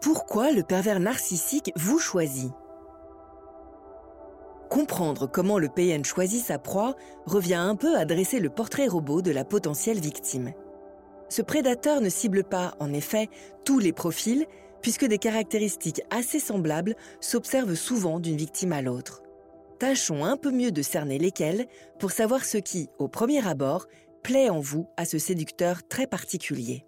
Pourquoi le pervers narcissique vous choisit Comprendre comment le PN choisit sa proie revient un peu à dresser le portrait robot de la potentielle victime. Ce prédateur ne cible pas, en effet, tous les profils, puisque des caractéristiques assez semblables s'observent souvent d'une victime à l'autre. Tâchons un peu mieux de cerner lesquelles pour savoir ce qui, au premier abord, plaît en vous à ce séducteur très particulier.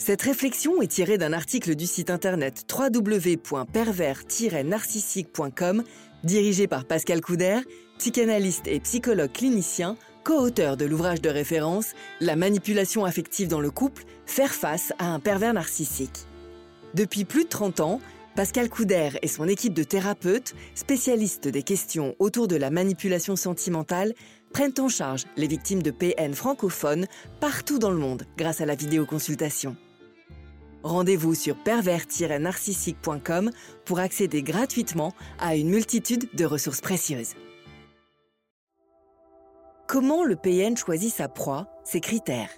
Cette réflexion est tirée d'un article du site internet www.pervers-narcissique.com dirigé par Pascal Couder, psychanalyste et psychologue clinicien, co-auteur de l'ouvrage de référence La manipulation affective dans le couple, faire face à un pervers narcissique. Depuis plus de 30 ans, Pascal Couder et son équipe de thérapeutes, spécialistes des questions autour de la manipulation sentimentale, prennent en charge les victimes de PN francophones partout dans le monde grâce à la vidéoconsultation. Rendez-vous sur pervers-narcissique.com pour accéder gratuitement à une multitude de ressources précieuses. Comment le PN choisit sa proie, ses critères?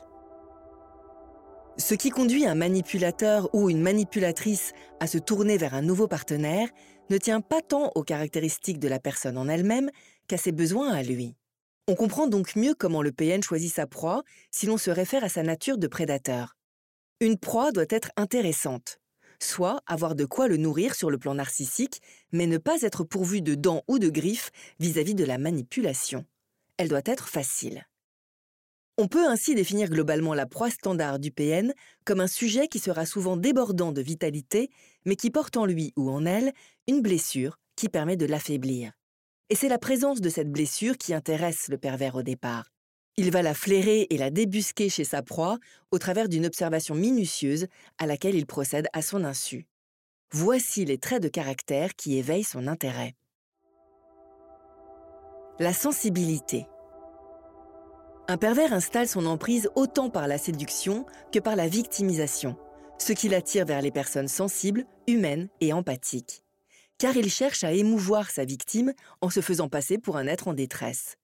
Ce qui conduit un manipulateur ou une manipulatrice à se tourner vers un nouveau partenaire ne tient pas tant aux caractéristiques de la personne en elle-même qu'à ses besoins à lui. On comprend donc mieux comment le PN choisit sa proie si l'on se réfère à sa nature de prédateur. Une proie doit être intéressante, soit avoir de quoi le nourrir sur le plan narcissique, mais ne pas être pourvue de dents ou de griffes vis-à-vis de la manipulation. Elle doit être facile. On peut ainsi définir globalement la proie standard du PN comme un sujet qui sera souvent débordant de vitalité, mais qui porte en lui ou en elle une blessure qui permet de l'affaiblir. Et c'est la présence de cette blessure qui intéresse le pervers au départ. Il va la flairer et la débusquer chez sa proie au travers d'une observation minutieuse à laquelle il procède à son insu. Voici les traits de caractère qui éveillent son intérêt. La sensibilité. Un pervers installe son emprise autant par la séduction que par la victimisation, ce qui l'attire vers les personnes sensibles, humaines et empathiques. Car il cherche à émouvoir sa victime en se faisant passer pour un être en détresse.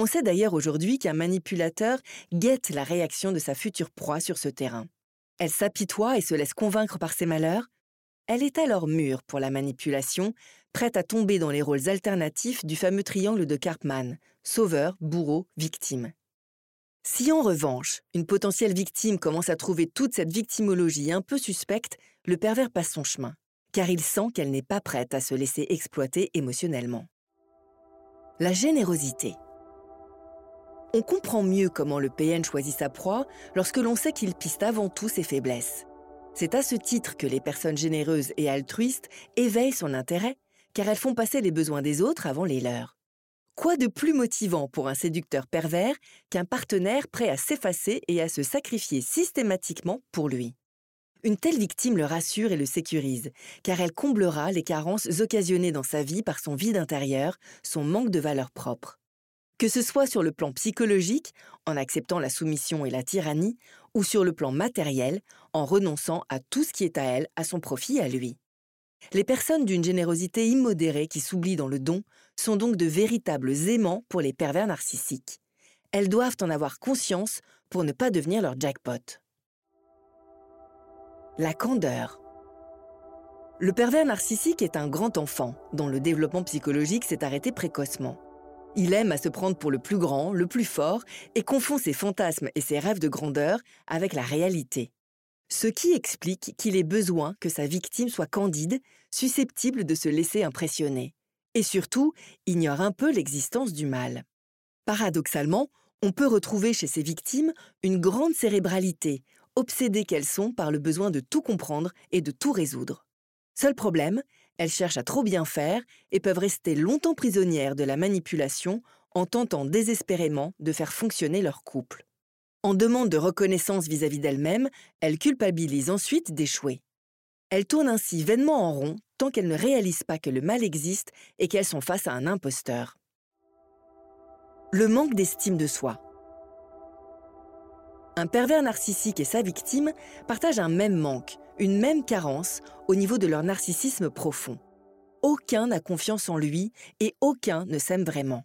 On sait d'ailleurs aujourd'hui qu'un manipulateur guette la réaction de sa future proie sur ce terrain. Elle s'apitoie et se laisse convaincre par ses malheurs. Elle est alors mûre pour la manipulation, prête à tomber dans les rôles alternatifs du fameux triangle de Karpman, sauveur, bourreau, victime. Si en revanche, une potentielle victime commence à trouver toute cette victimologie un peu suspecte, le pervers passe son chemin, car il sent qu'elle n'est pas prête à se laisser exploiter émotionnellement. La générosité. On comprend mieux comment le PN choisit sa proie lorsque l'on sait qu'il piste avant tout ses faiblesses. C'est à ce titre que les personnes généreuses et altruistes éveillent son intérêt, car elles font passer les besoins des autres avant les leurs. Quoi de plus motivant pour un séducteur pervers qu'un partenaire prêt à s'effacer et à se sacrifier systématiquement pour lui? Une telle victime le rassure et le sécurise, car elle comblera les carences occasionnées dans sa vie par son vide intérieur, son manque de valeur propre que ce soit sur le plan psychologique, en acceptant la soumission et la tyrannie, ou sur le plan matériel, en renonçant à tout ce qui est à elle, à son profit à lui. Les personnes d'une générosité immodérée qui s'oublient dans le don sont donc de véritables aimants pour les pervers narcissiques. Elles doivent en avoir conscience pour ne pas devenir leur jackpot. La candeur. Le pervers narcissique est un grand enfant dont le développement psychologique s'est arrêté précocement. Il aime à se prendre pour le plus grand, le plus fort, et confond ses fantasmes et ses rêves de grandeur avec la réalité. Ce qui explique qu'il ait besoin que sa victime soit candide, susceptible de se laisser impressionner. Et surtout, ignore un peu l'existence du mal. Paradoxalement, on peut retrouver chez ces victimes une grande cérébralité, obsédées qu'elles sont par le besoin de tout comprendre et de tout résoudre. Seul problème, elles cherchent à trop bien faire et peuvent rester longtemps prisonnières de la manipulation en tentant désespérément de faire fonctionner leur couple. En demande de reconnaissance vis-à-vis d'elles-mêmes, elles culpabilisent ensuite d'échouer. Elles tournent ainsi vainement en rond tant qu'elles ne réalisent pas que le mal existe et qu'elles sont face à un imposteur. Le manque d'estime de soi. Un pervers narcissique et sa victime partagent un même manque, une même carence au niveau de leur narcissisme profond. Aucun n'a confiance en lui et aucun ne s'aime vraiment.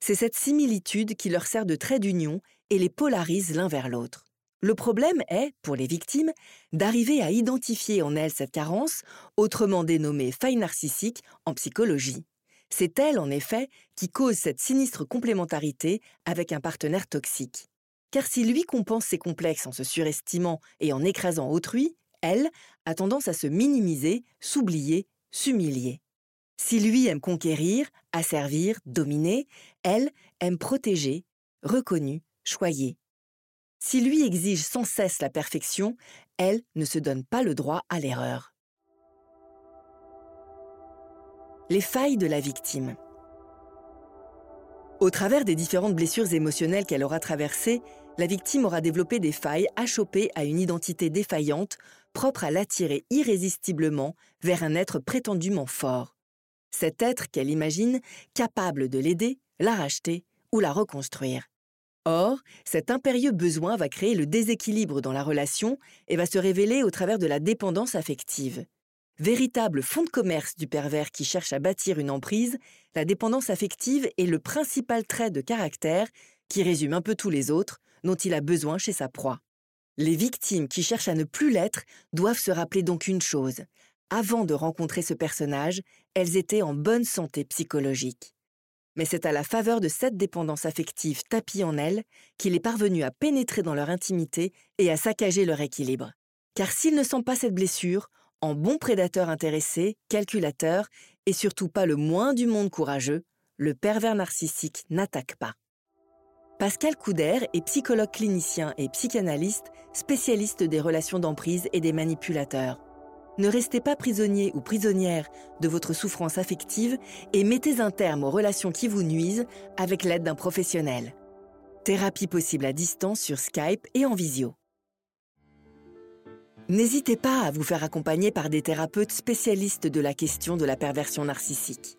C'est cette similitude qui leur sert de trait d'union et les polarise l'un vers l'autre. Le problème est, pour les victimes, d'arriver à identifier en elles cette carence, autrement dénommée faille narcissique en psychologie. C'est elle, en effet, qui cause cette sinistre complémentarité avec un partenaire toxique. Car si lui compense ses complexes en se surestimant et en écrasant autrui, elle a tendance à se minimiser, s'oublier, s'humilier. Si lui aime conquérir, asservir, dominer, elle aime protéger, reconnue, choyer. Si lui exige sans cesse la perfection, elle ne se donne pas le droit à l'erreur. Les failles de la victime. Au travers des différentes blessures émotionnelles qu'elle aura traversées, la victime aura développé des failles achoppées à une identité défaillante, propre à l'attirer irrésistiblement vers un être prétendument fort. Cet être qu'elle imagine capable de l'aider, la racheter ou la reconstruire. Or, cet impérieux besoin va créer le déséquilibre dans la relation et va se révéler au travers de la dépendance affective. Véritable fond de commerce du pervers qui cherche à bâtir une emprise, la dépendance affective est le principal trait de caractère qui résume un peu tous les autres dont il a besoin chez sa proie. Les victimes qui cherchent à ne plus l'être doivent se rappeler donc une chose. Avant de rencontrer ce personnage, elles étaient en bonne santé psychologique mais c'est à la faveur de cette dépendance affective tapie en elles qu'il est parvenu à pénétrer dans leur intimité et à saccager leur équilibre. Car s'il ne sent pas cette blessure, en bon prédateur intéressé, calculateur et surtout pas le moins du monde courageux, le pervers narcissique n'attaque pas. Pascal Couder est psychologue clinicien et psychanalyste, spécialiste des relations d'emprise et des manipulateurs. Ne restez pas prisonnier ou prisonnière de votre souffrance affective et mettez un terme aux relations qui vous nuisent avec l'aide d'un professionnel. Thérapie possible à distance sur Skype et en visio. N'hésitez pas à vous faire accompagner par des thérapeutes spécialistes de la question de la perversion narcissique.